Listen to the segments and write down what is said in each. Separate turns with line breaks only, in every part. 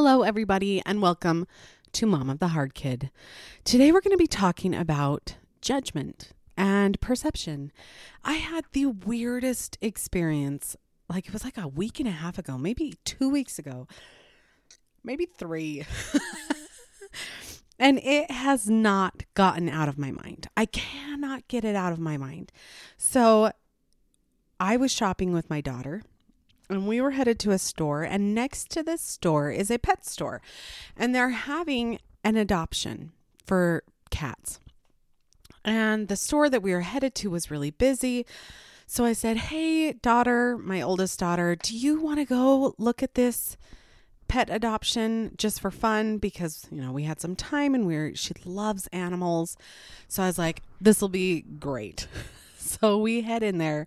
Hello, everybody, and welcome to Mom of the Hard Kid. Today, we're going to be talking about judgment and perception. I had the weirdest experience. Like, it was like a week and a half ago, maybe two weeks ago, maybe three. and it has not gotten out of my mind. I cannot get it out of my mind. So, I was shopping with my daughter and we were headed to a store and next to this store is a pet store. And they're having an adoption for cats. And the store that we were headed to was really busy. So i said hey daughter my oldest daughter do you want to go look at this pet adoption just for fun? Because you know we had some time and we are she loves animals. So i was like this will be great. So we head in there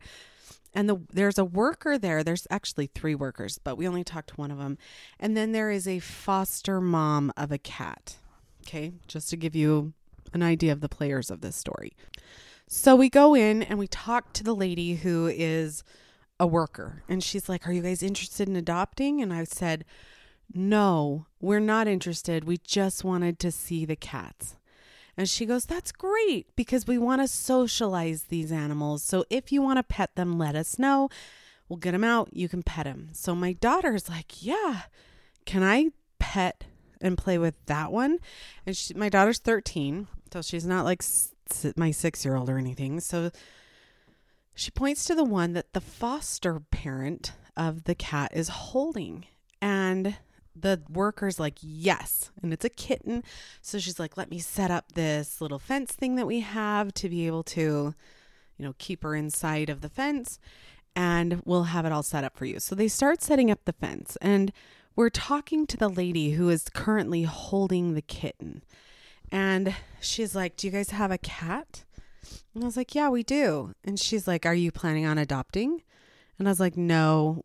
and the there's a worker there. There's actually three workers but we only talked to one of them. And then there is a foster mom of a cat. Okay just to give you an idea of the players of this story. So we go in and we talk to the lady who is a worker. And she's like are you guys interested in adopting? And i said no we're not interested. We just wanted to see the cats and she goes, That's great because we want to socialize these animals. So if you want to pet them, let us know. We'll get them out. You can pet them. So my daughter's like, Yeah, can I pet and play with that one? And she, my daughter's 13. So she's not like my six year old or anything. So she points to the one that the foster parent of the cat is holding. And the worker's like, yes. And it's a kitten. So she's like, let me set up this little fence thing that we have to be able to, you know, keep her inside of the fence. And we'll have it all set up for you. So they start setting up the fence. And we're talking to the lady who is currently holding the kitten. And she's like, Do you guys have a cat? And I was like, Yeah, we do. And she's like, Are you planning on adopting? And I was like, No,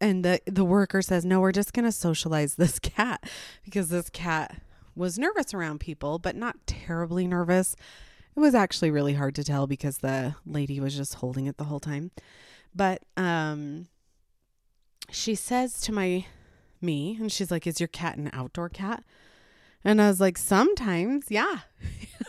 and the the worker says no we're just going to socialize this cat because this cat was nervous around people but not terribly nervous. It was actually really hard to tell because the lady was just holding it the whole time. But um she says to my me and she's like is your cat an outdoor cat? And i was like sometimes yeah.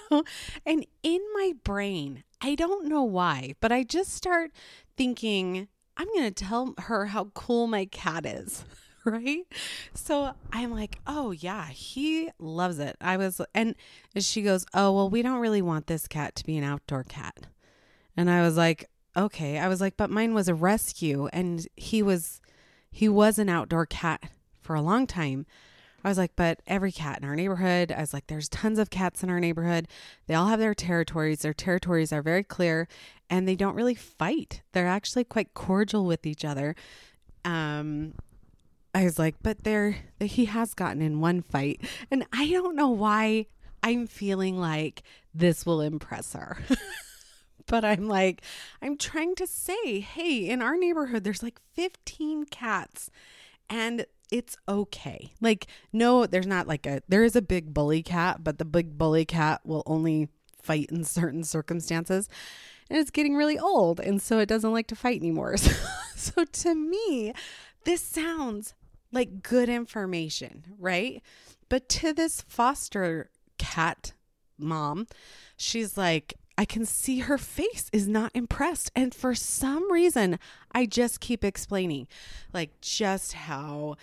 And in my brain i don't know why but i just start thinking I'm going to tell her how cool my cat is. Right. So I'm like, oh, yeah, he loves it. I was, and she goes, oh, well, we don't really want this cat to be an outdoor cat. And I was like, okay. I was like, but mine was a rescue and he was, he was an outdoor cat for a long time. I was like, but every cat in our neighborhood, I was like, there's tons of cats in our neighborhood. They all have their territories. Their territories are very clear and they don't really fight. They're actually quite cordial with each other. Um, I was like, but there, he has gotten in one fight, and I don't know why I'm feeling like this will impress her. but I'm like, I'm trying to say, hey, in our neighborhood, there's like 15 cats, and it's okay. Like, no, there's not like a, there is a big bully cat, but the big bully cat will only fight in certain circumstances and it's getting really old and so it doesn't like to fight anymore. So, so to me, this sounds like good information, right? But to this foster cat mom, she's like, I can see her face is not impressed. And for some reason, I just keep explaining, like, just how,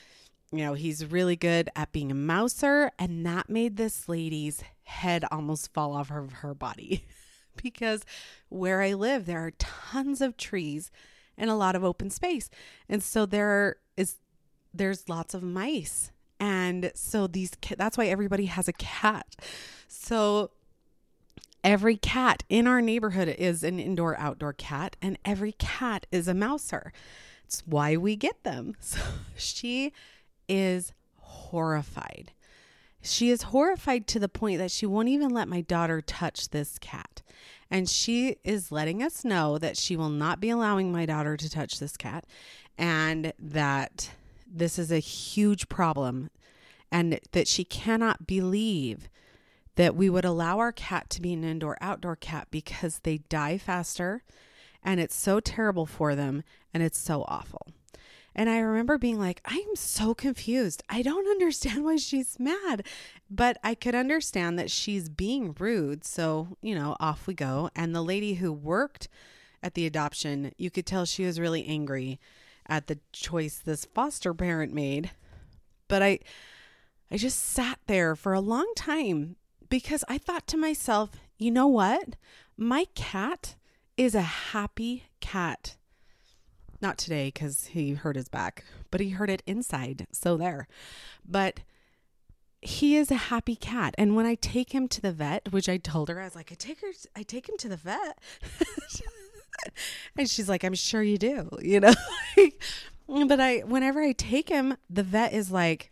you know, he's really good at being a mouser. And that made this lady's head almost fall off of her body. because where I live, there are tons of trees and a lot of open space. And so there is there's lots of mice. And so these that's why everybody has a cat. So every cat in our neighborhood is an indoor outdoor cat and every cat is a mouser. It's why we get them. So she is horrified. She is horrified to the point that she won't even let my daughter touch this cat. And she is letting us know that she will not be allowing my daughter to touch this cat and that this is a huge problem and that she cannot believe that we would allow our cat to be an indoor outdoor cat because they die faster and it's so terrible for them and it's so awful. And I remember being like, I'm so confused. I don't understand why she's mad. But I could understand that she's being rude. So, you know, off we go. And the lady who worked at the adoption, you could tell she was really angry at the choice this foster parent made. But I I just sat there for a long time because I thought to myself, you know what? My cat is a happy cat. Not today because he hurt his back, but he hurt it inside. So there. But he is a happy cat. And when I take him to the vet, which I told her, I was like, I take her, I take him to the vet. and she's like, I'm sure you do, you know? but I, whenever I take him, the vet is like,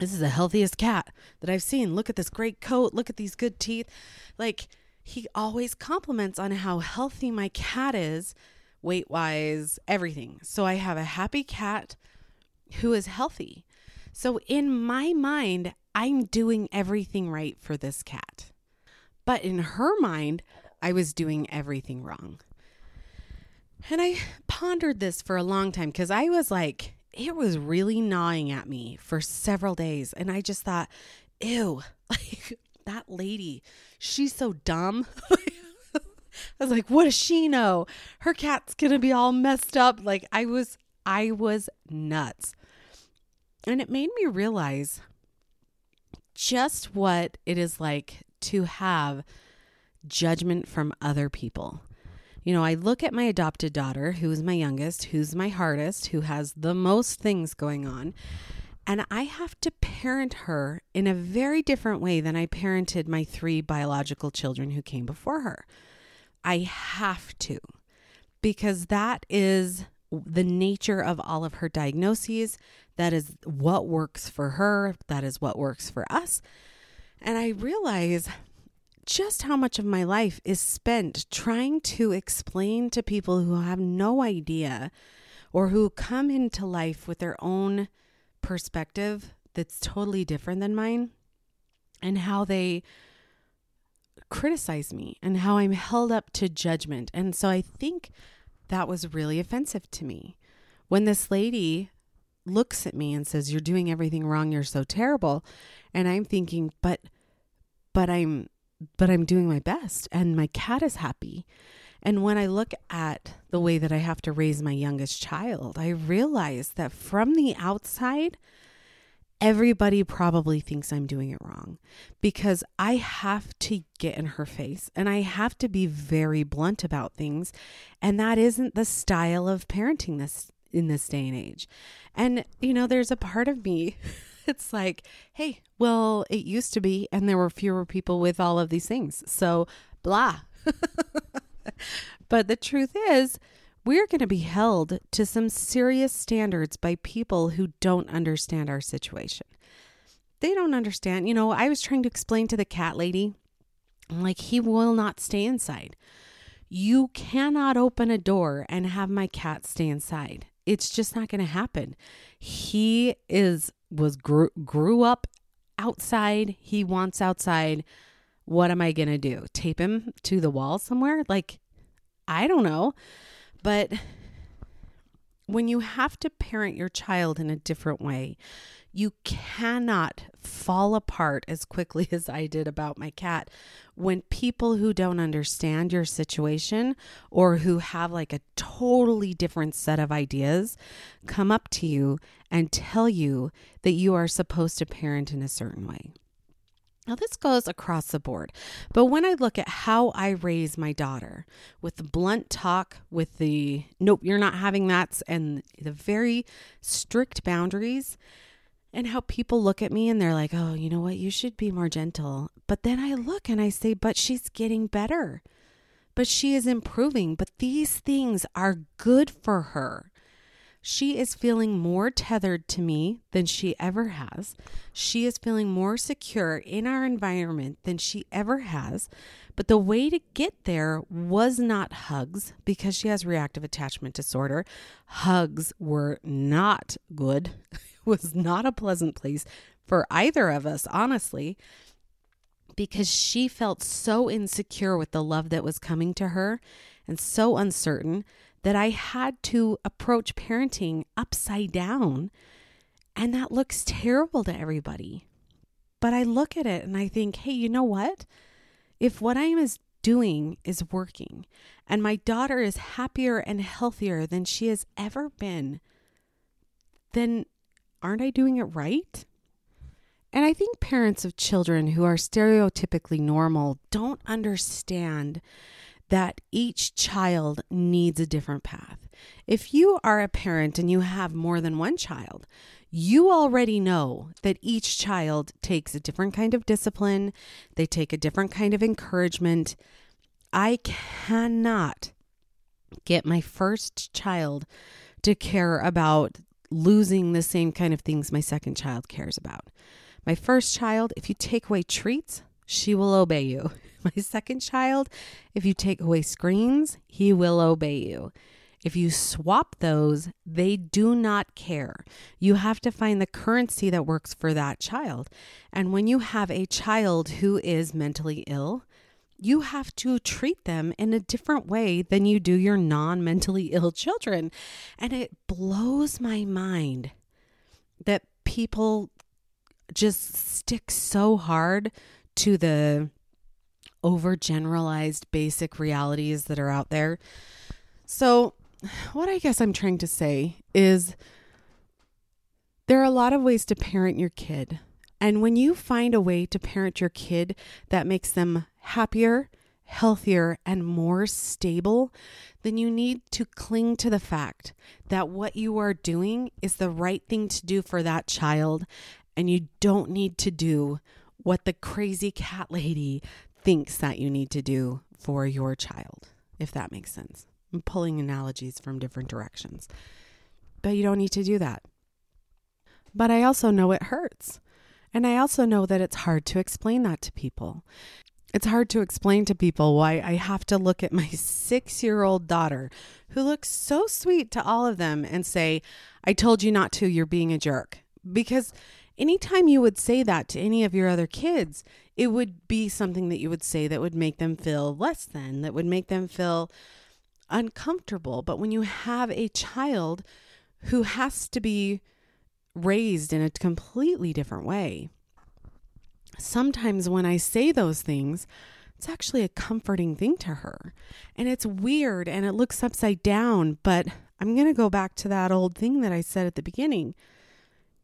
this is the healthiest cat that I've seen. Look at this great coat. Look at these good teeth. Like, he always compliments on how healthy my cat is, weight wise, everything. So I have a happy cat who is healthy. So in my mind, I'm doing everything right for this cat. But in her mind, I was doing everything wrong. And I pondered this for a long time because I was like, it was really gnawing at me for several days. And I just thought, ew, like that lady, she's so dumb. I was like, what does she know? Her cat's gonna be all messed up. Like I was, I was nuts. And it made me realize just what it is like to have judgment from other people. You know, I look at my adopted daughter, who's my youngest, who's my hardest, who has the most things going on, and I have to parent her in a very different way than I parented my three biological children who came before her. I have to, because that is the nature of all of her diagnoses. That is what works for her. That is what works for us. And I realize just how much of my life is spent trying to explain to people who have no idea or who come into life with their own perspective that's totally different than mine and how they criticize me and how I'm held up to judgment. And so I think that was really offensive to me. When this lady looks at me and says, You're doing everything wrong, you're so terrible. And I'm thinking, but but I'm but I'm doing my best and my cat is happy. And when I look at the way that I have to raise my youngest child, I realize that from the outside, everybody probably thinks I'm doing it wrong because I have to get in her face and I have to be very blunt about things. And that isn't the style of parenting this in this day and age. And, you know, there's a part of me it's like, hey, well, it used to be, and there were fewer people with all of these things. So, blah. but the truth is, we're going to be held to some serious standards by people who don't understand our situation. They don't understand. You know, I was trying to explain to the cat lady, like, he will not stay inside. You cannot open a door and have my cat stay inside. It's just not going to happen. He is was grew, grew up outside. He wants outside. What am I going to do? Tape him to the wall somewhere? Like I don't know. But when you have to parent your child in a different way, you cannot fall apart as quickly as I did about my cat when people who don't understand your situation or who have like a totally different set of ideas come up to you and tell you that you are supposed to parent in a certain way. Now, this goes across the board, but when I look at how I raise my daughter with the blunt talk, with the nope, you're not having that, and the very strict boundaries, and how people look at me and they're like, oh, you know what, you should be more gentle. But then I look and I say, but she's getting better, but she is improving, but these things are good for her. She is feeling more tethered to me than she ever has. She is feeling more secure in our environment than she ever has. But the way to get there was not hugs because she has reactive attachment disorder. Hugs were not good. Was not a pleasant place for either of us, honestly, because she felt so insecure with the love that was coming to her and so uncertain that I had to approach parenting upside down. And that looks terrible to everybody. But I look at it and I think, hey, you know what? If what I am is doing is working and my daughter is happier and healthier than she has ever been, then aren't I doing it right? And I think parents of children who are stereotypically normal don't understand that each child needs a different path. If you are a parent and you have more than one child, you already know that each child takes a different kind of discipline, they take a different kind of encouragement. I cannot get my first child to care about losing the same kind of things my second child cares about. My first child, if you take away treats, she will obey you. My second child, if you take away screens, he will obey you. If you swap those, they do not care. You have to find the currency that works for that child. And when you have a child who is mentally ill, you have to treat them in a different way than you do your non mentally ill children. And it blows my mind that people just stick so hard to the overgeneralized basic realities that are out there. So, what I guess I'm trying to say is there are a lot of ways to parent your kid. And when you find a way to parent your kid that makes them happier, healthier, and more stable, then you need to cling to the fact that what you are doing is the right thing to do for that child and you don't need to do what the crazy cat lady thinks that you need to do for your child, if that makes sense. I'm pulling analogies from different directions, but you don't need to do that. But I also know it hurts. And I also know that it's hard to explain that to people. It's hard to explain to people why I have to look at my six year old daughter, who looks so sweet to all of them, and say, I told you not to, you're being a jerk. Because anytime you would say that to any of your other kids, it would be something that you would say that would make them feel less than, that would make them feel uncomfortable. But when you have a child who has to be raised in a completely different way, sometimes when I say those things, it's actually a comforting thing to her. And it's weird and it looks upside down, but I'm going to go back to that old thing that I said at the beginning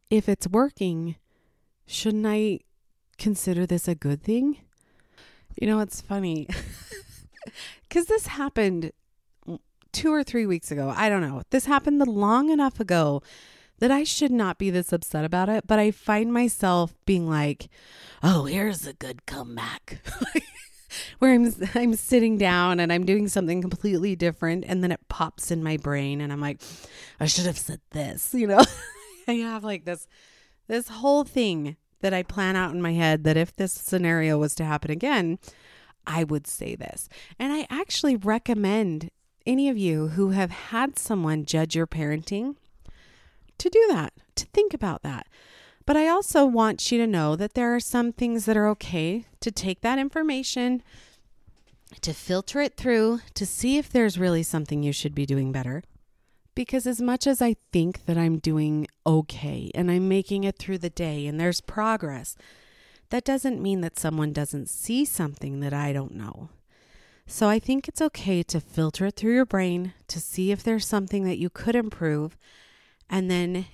if it's working, shouldn't I consider this a good thing? You know, it's funny because this happened two or three weeks ago. I don't know. This happened long enough ago that I should not be this upset about it, but I find myself being like, "Oh, here's a good comeback." Where I'm I'm sitting down and I'm doing something completely different and then it pops in my brain and I'm like, "I should have said this," you know? I have like this this whole thing that I plan out in my head that if this scenario was to happen again, I would say this. And I actually recommend any of you who have had someone judge your parenting to do that, to think about that. But I also want you to know that there are some things that are okay to take that information, to filter it through, to see if there's really something you should be doing better. Because as much as I think that I'm doing okay and I'm making it through the day and there's progress, that doesn't mean that someone doesn't see something that I don't know. So I think it's okay to filter it through your brain to see if there's something that you could improve. And then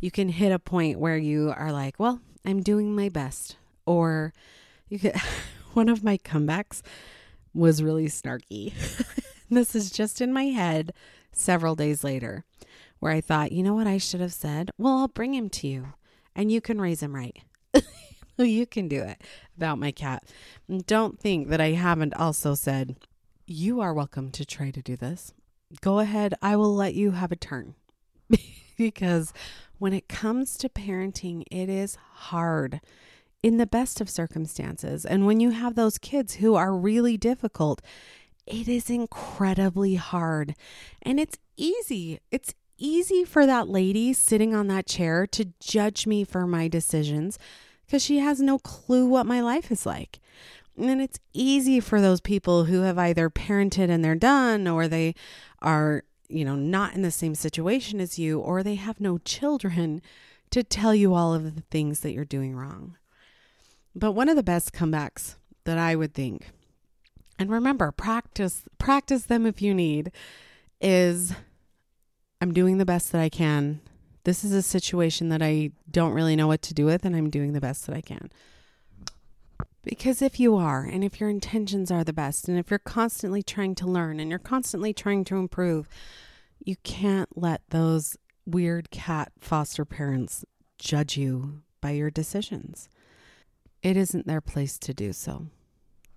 you can hit a point where you are like, well, I'm doing my best. Or you could, one of my comebacks was really snarky. this is just in my head several days later, where I thought, you know what I should have said? Well, I'll bring him to you and you can raise him right. you can do it about my cat. Don't think that I haven't also said, you are welcome to try to do this. Go ahead, I will let you have a turn. because when it comes to parenting, it is hard in the best of circumstances. And when you have those kids who are really difficult, it is incredibly hard. And it's easy. It's easy for that lady sitting on that chair to judge me for my decisions because she has no clue what my life is like. And it's easy for those people who have either parented and they're done or they are, you know, not in the same situation as you or they have no children to tell you all of the things that you're doing wrong. But one of the best comebacks that I would think, and remember, practice practice them if you need, is I'm doing the best that I can. This is a situation that I don't really know what to do with, and I'm doing the best that I can. Because if you are, and if your intentions are the best, and if you're constantly trying to learn and you're constantly trying to improve, you can't let those weird cat foster parents judge you by your decisions. It isn't their place to do so.